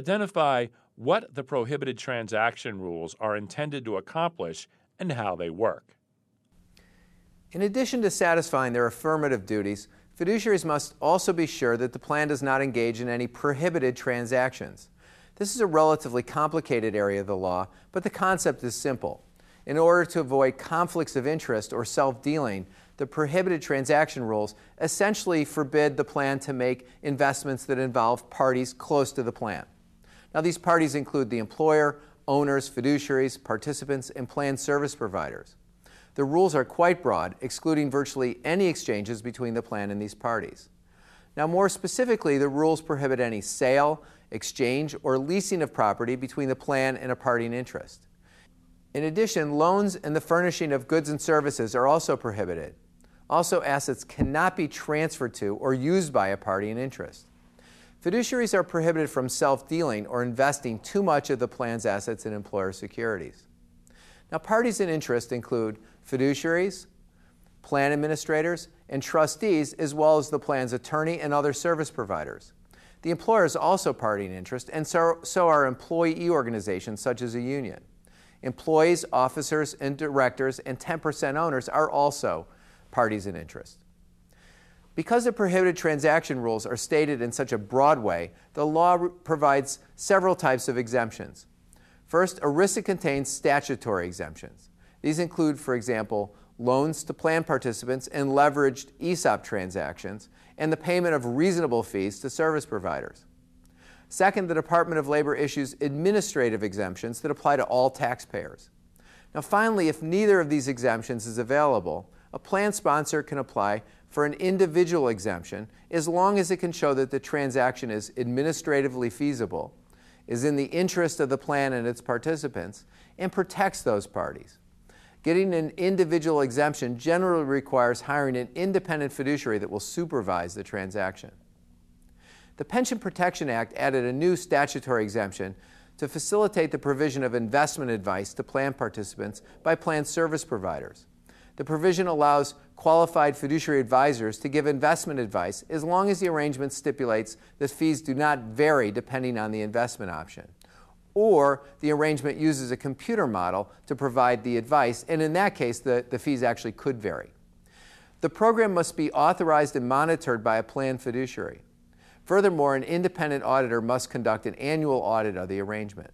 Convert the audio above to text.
identify what the prohibited transaction rules are intended to accomplish and how they work. In addition to satisfying their affirmative duties, fiduciaries must also be sure that the plan does not engage in any prohibited transactions. This is a relatively complicated area of the law, but the concept is simple. In order to avoid conflicts of interest or self dealing, the prohibited transaction rules essentially forbid the plan to make investments that involve parties close to the plan. Now, these parties include the employer, owners, fiduciaries, participants, and plan service providers. The rules are quite broad, excluding virtually any exchanges between the plan and these parties. Now, more specifically, the rules prohibit any sale, exchange, or leasing of property between the plan and a party in interest. In addition, loans and the furnishing of goods and services are also prohibited. Also, assets cannot be transferred to or used by a party in interest. Fiduciaries are prohibited from self dealing or investing too much of the plan's assets in employer securities. Now, parties in interest include fiduciaries, plan administrators, and trustees, as well as the plan's attorney and other service providers. The employer is also party in interest, and so, so are employee organizations such as a union. Employees, officers, and directors, and 10% owners are also parties in interest. Because the prohibited transaction rules are stated in such a broad way, the law provides several types of exemptions. First, ERISA contains statutory exemptions. These include, for example, loans to plan participants and leveraged ESOP transactions, and the payment of reasonable fees to service providers. Second, the Department of Labor issues administrative exemptions that apply to all taxpayers. Now, finally, if neither of these exemptions is available, a plan sponsor can apply for an individual exemption as long as it can show that the transaction is administratively feasible, is in the interest of the plan and its participants, and protects those parties. Getting an individual exemption generally requires hiring an independent fiduciary that will supervise the transaction. The Pension Protection Act added a new statutory exemption to facilitate the provision of investment advice to plan participants by plan service providers. The provision allows qualified fiduciary advisors to give investment advice as long as the arrangement stipulates that fees do not vary depending on the investment option. Or the arrangement uses a computer model to provide the advice, and in that case, the, the fees actually could vary. The program must be authorized and monitored by a plan fiduciary. Furthermore, an independent auditor must conduct an annual audit of the arrangement.